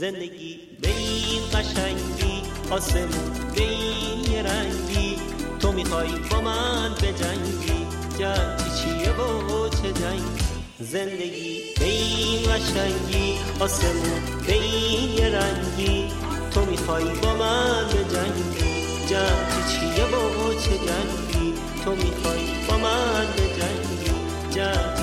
زندگی به این قشنگی آسمون به این رنگی. تو می‌خوای با من به جنگی جنگی چیه و چه جنگی؟ زندگی به این قشنگی آسمون به این رنگی. تو می‌خوای با من به جنگی جنگی چیه و چه جنگی؟ تو می‌خوای با من به جنگی جنگی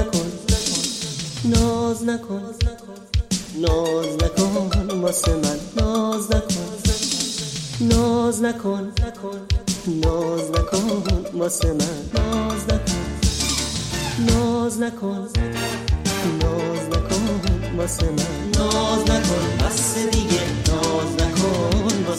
نکن. ناز نکن. ناز نکن واسه من. ناز نکن. ناز نکن. ناز نکن واسه من. ناز نکن. ناز نکن. ناز نکن واسه من. ناز نکن. بس دیگه. ناز نکن.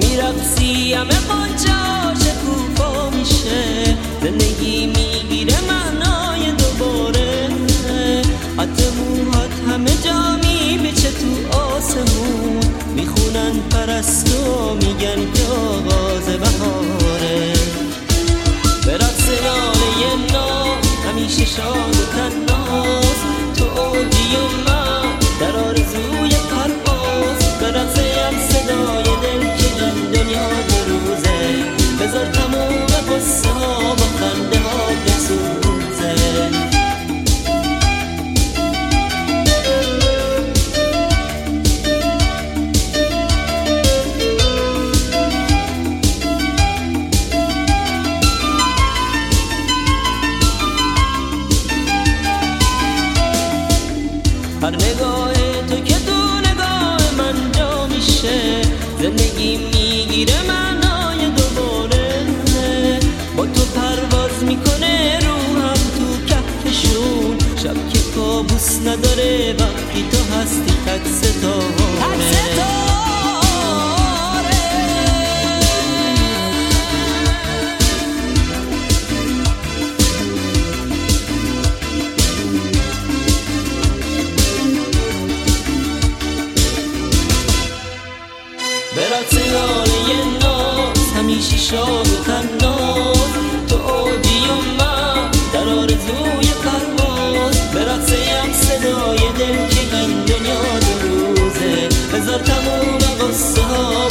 میرقصی. همه با جا شکوفا میشه. زندگی می‌گیره معنای دوباره. حتی موهات همه جا میبیچه تو آسمون. می‌خونن پرستو میگن که آغاز بهاره. به رقص ناله نام همیشه شاد و تناز. تو اودیوم صدای دل که این دنیا روزه. تموم قصه ها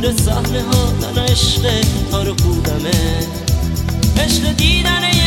دور صحنه ها من عشق تارو رو عشق دیدن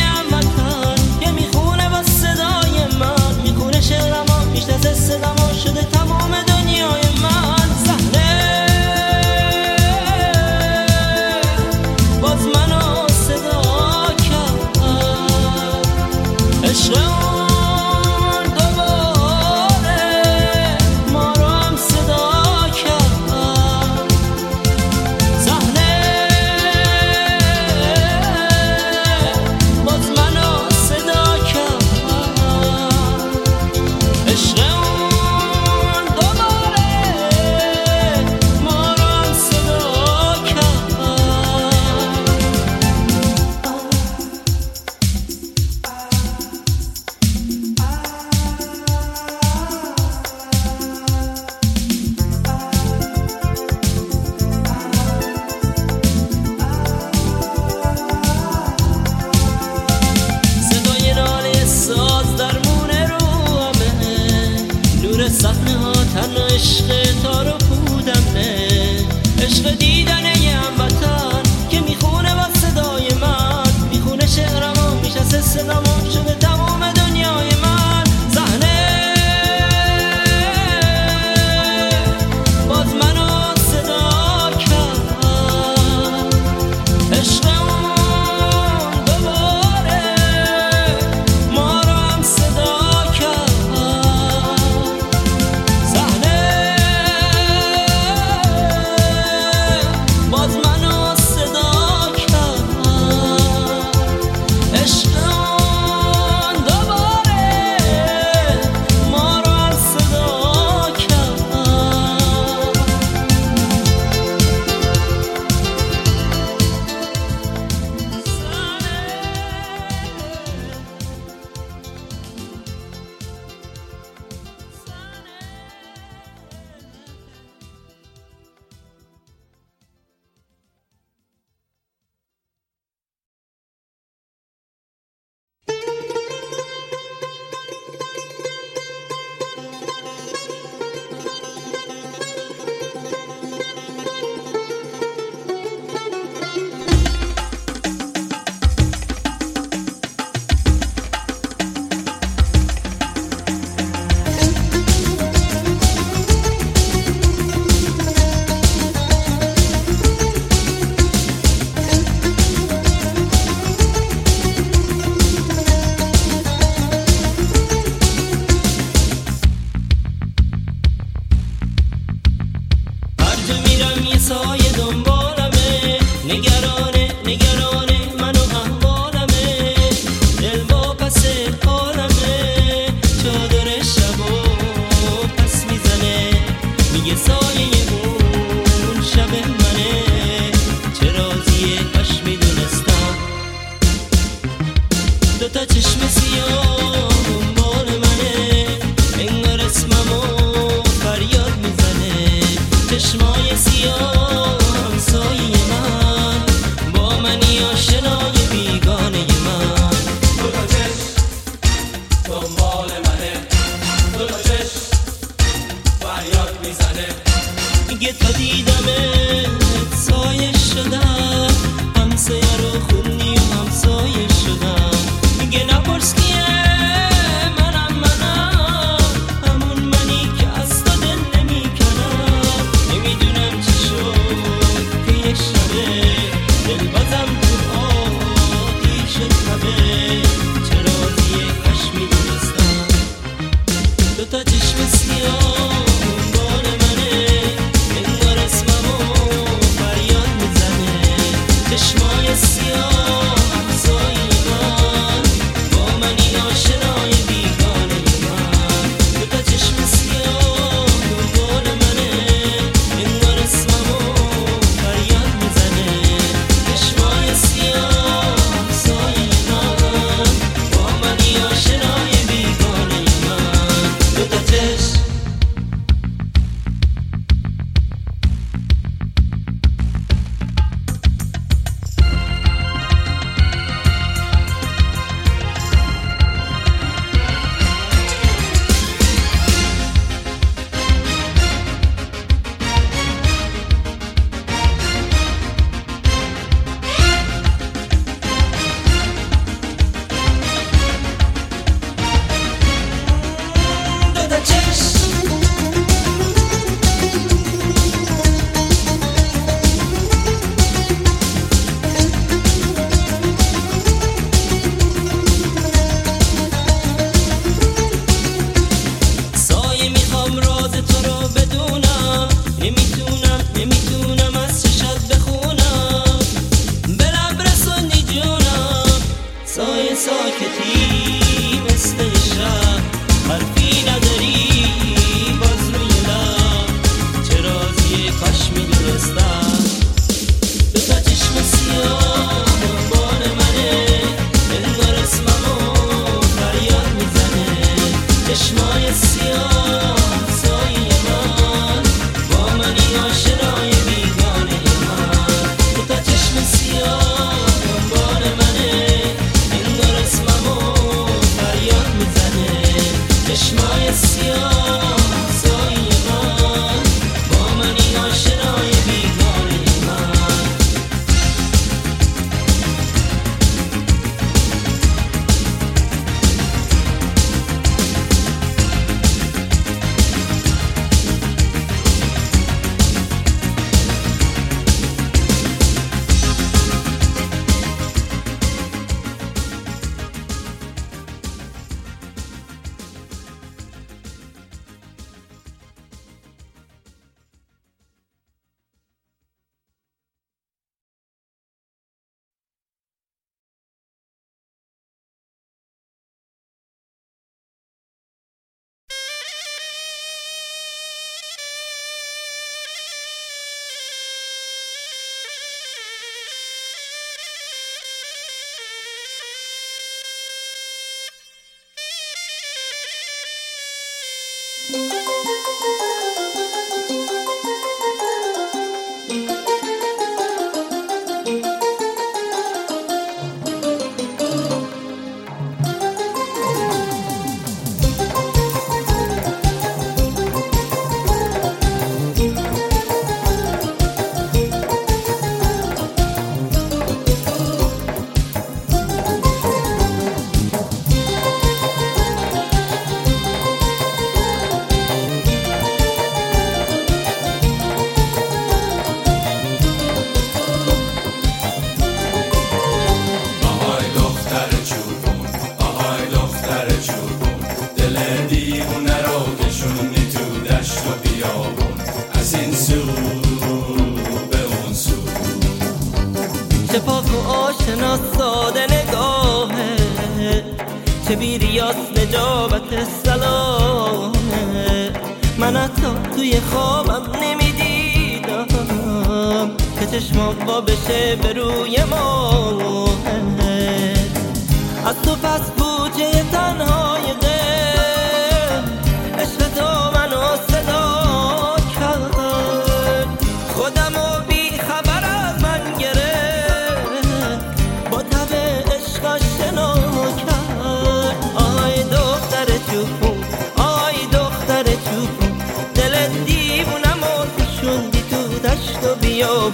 יום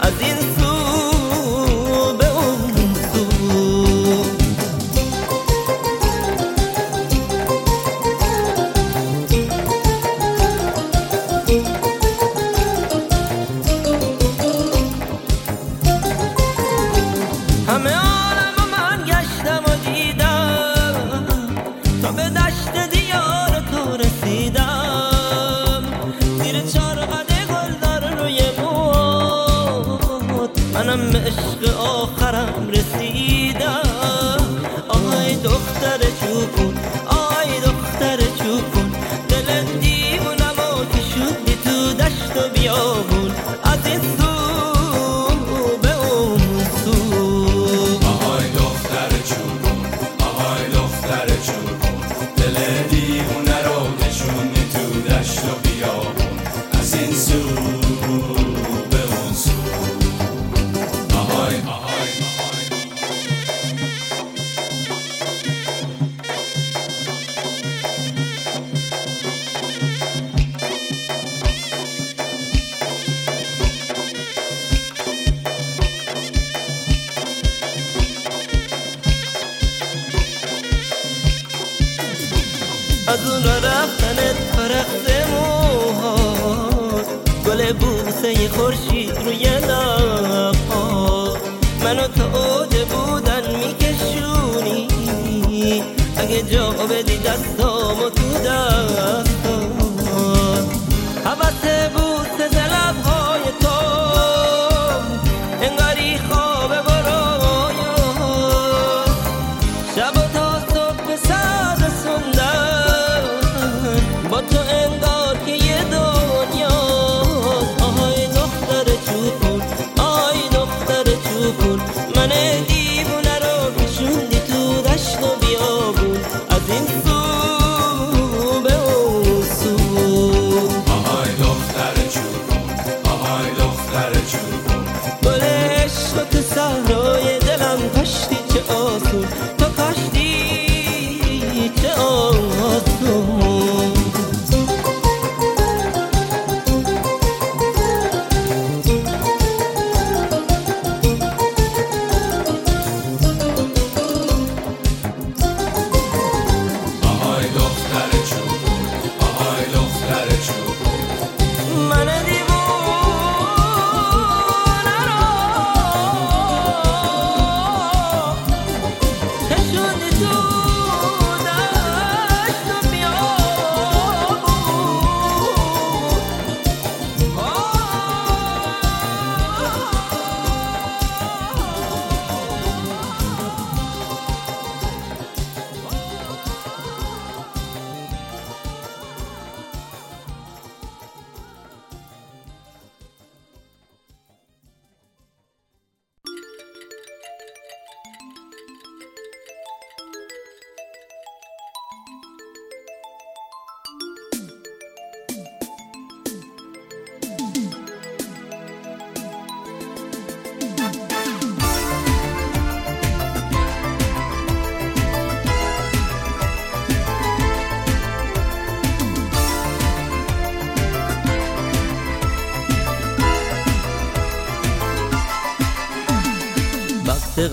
אז אין عرصه خورشید روی لبها منو تا اوج بودن میکشونی. اگه جا بدی دست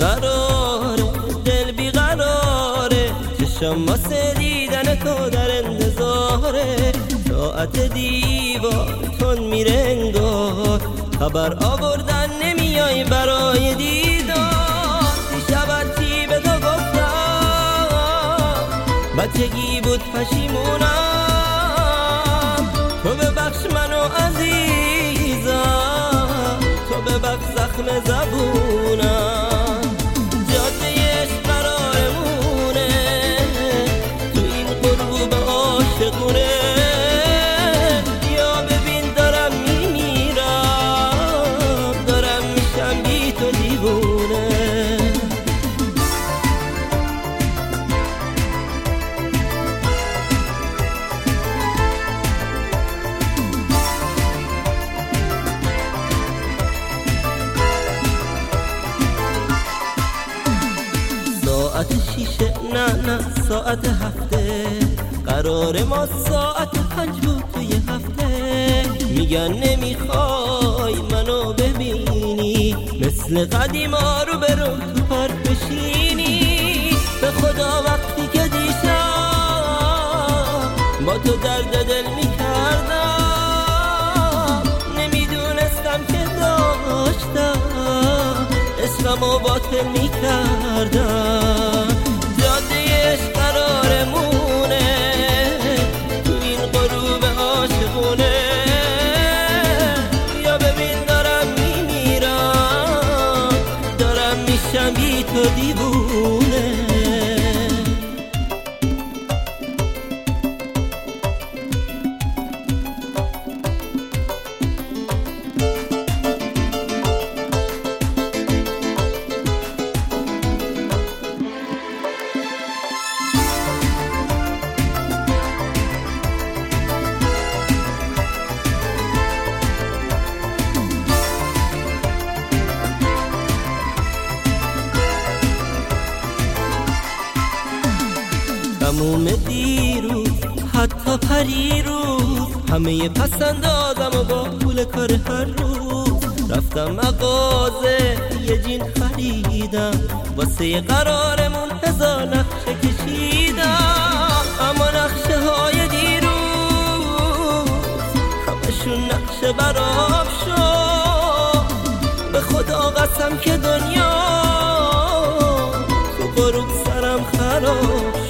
قراره دل بیقراره چشم واسه دیدن تو در انتظاره. ساعت دیوار تون میره انگار خبر آوردن نمیای برای دیدار. دیشب چی به تو گفتم؟ بچگی بود پشیمونم. تو ببخش منو عزیزم. تو ببخش زخم زبونم همه پسندازم و با پول کار هر روز. رفتم مغازه یه جین خریدم. واسه قرارمون هزار نقشه کشیدم. اما نقشه های دیروز همشون نقشه براب شد. به خدا قسم که دنیا تو سرم خراب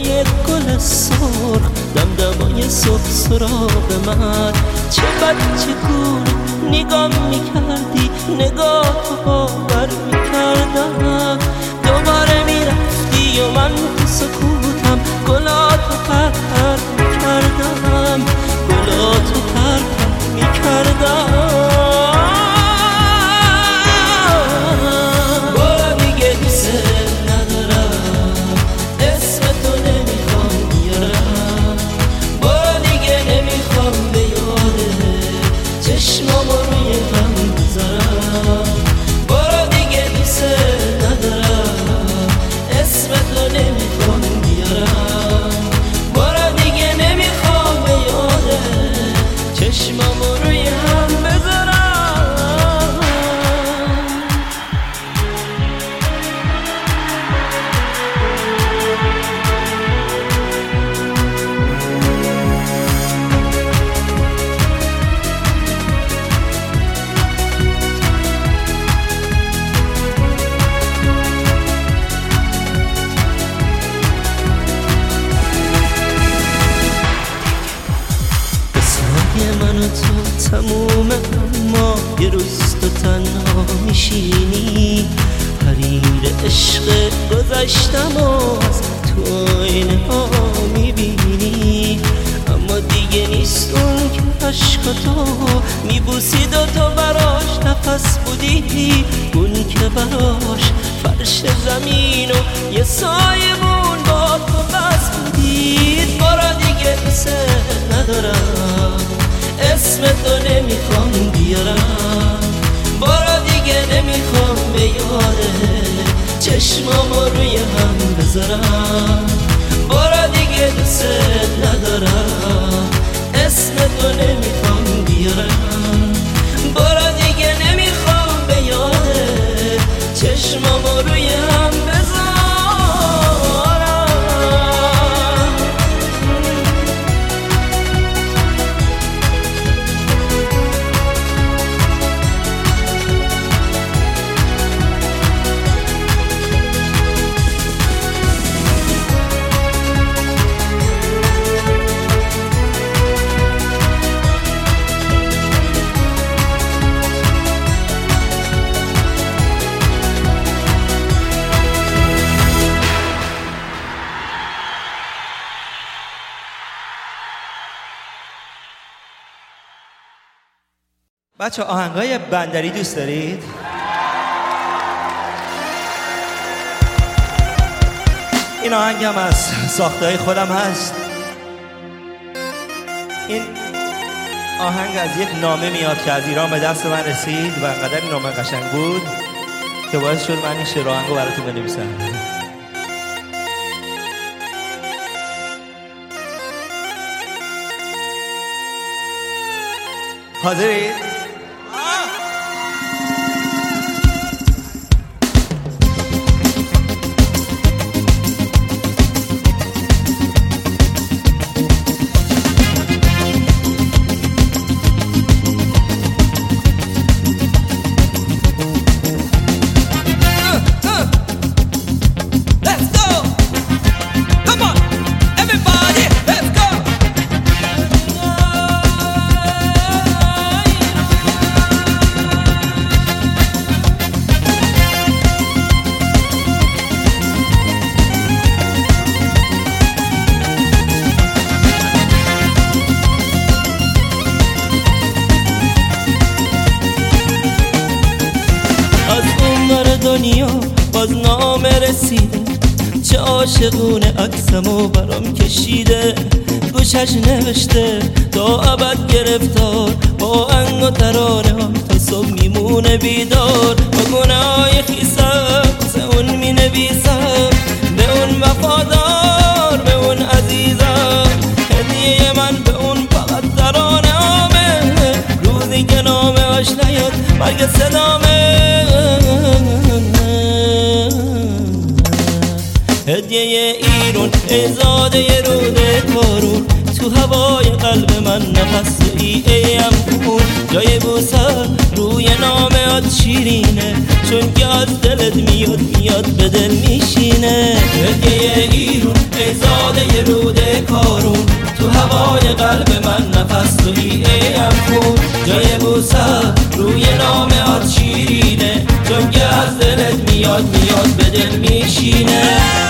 یک گل سرخ دمدمای صبح سراغ من. چه بچه کون نگاه می‌کردی نگاه تو باور می‌کردم. دوباره می‌رفتی و من تو سکوتم گلاتو پر پر می‌کردم. گلاتو پر پر می‌کردم. عشق گذشتم از تو اینها می‌بینی. اما دیگه نیست اون که عشق تو میبوسید و تو براش نفس بودی. اون که براش فرش زمین و یه سایمون با تو بس بودید برا دیگه بسه ندارم. اسم تو نمی‌خوام بیارم. برا دیگه نمی‌خوام به چشمامو روی هم بذارم. بارا دیگه دوست ندارم. اسم تو نمی‌خوام بیارم. بارا دیگه نمی‌خوام به یاده چشمامو روی هم بچه آهنگای بندری دوست دارید؟ این آهنگ هم از ساخته خودم هست این آهنگ از یک نامه میاد که از ایران به دست من رسید و انقدر نامه قشنگ بود که باعث شد من این شعر آهنگو براتون بنویسم حاضرید؟ گوشش نوشته تا ابد گرفتار با انگ و ترانه تا صبح میمونه بیدار. با گناه خیسم سه اون می نویسم به اون وفادار به اون عزیزم هدیه من به اون فقط ترانه آمه روزی که نامه اش نیاد مرگ صدامه. هدیه ایرون ازاده هوای قلب من نفس ای ایم کن جای بوسر روی نامه شیرینه. چون که از دلت میاد میاد به دل میشینه. هدیه ایرون ای زاده روده کارون. تو هوای قلب من نفس توی ایم خون جای بوسه روی نامه شیرینه. چون که از دلت میاد میاد به دل میشینه.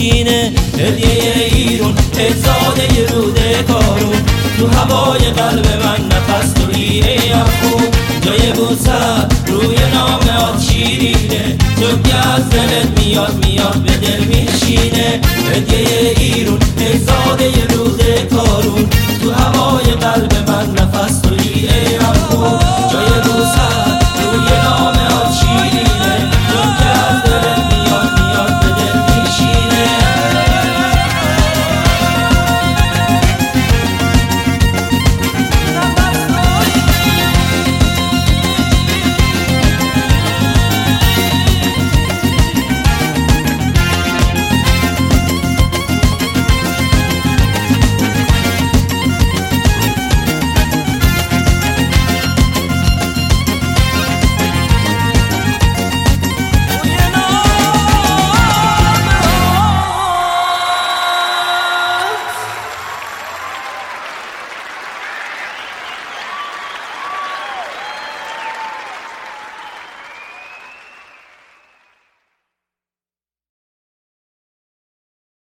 نشینه هدیه ایرون تزاده روده کارون. تو هوای قلب من نفس تو ریه یخون جای بوسه روی نام آتشی تو از دلت میاد میاد به دل میشینه. هدیه ایرون تزاده روده کارون. تو هوای قلب من نفس تو ریه یخون جای بوسه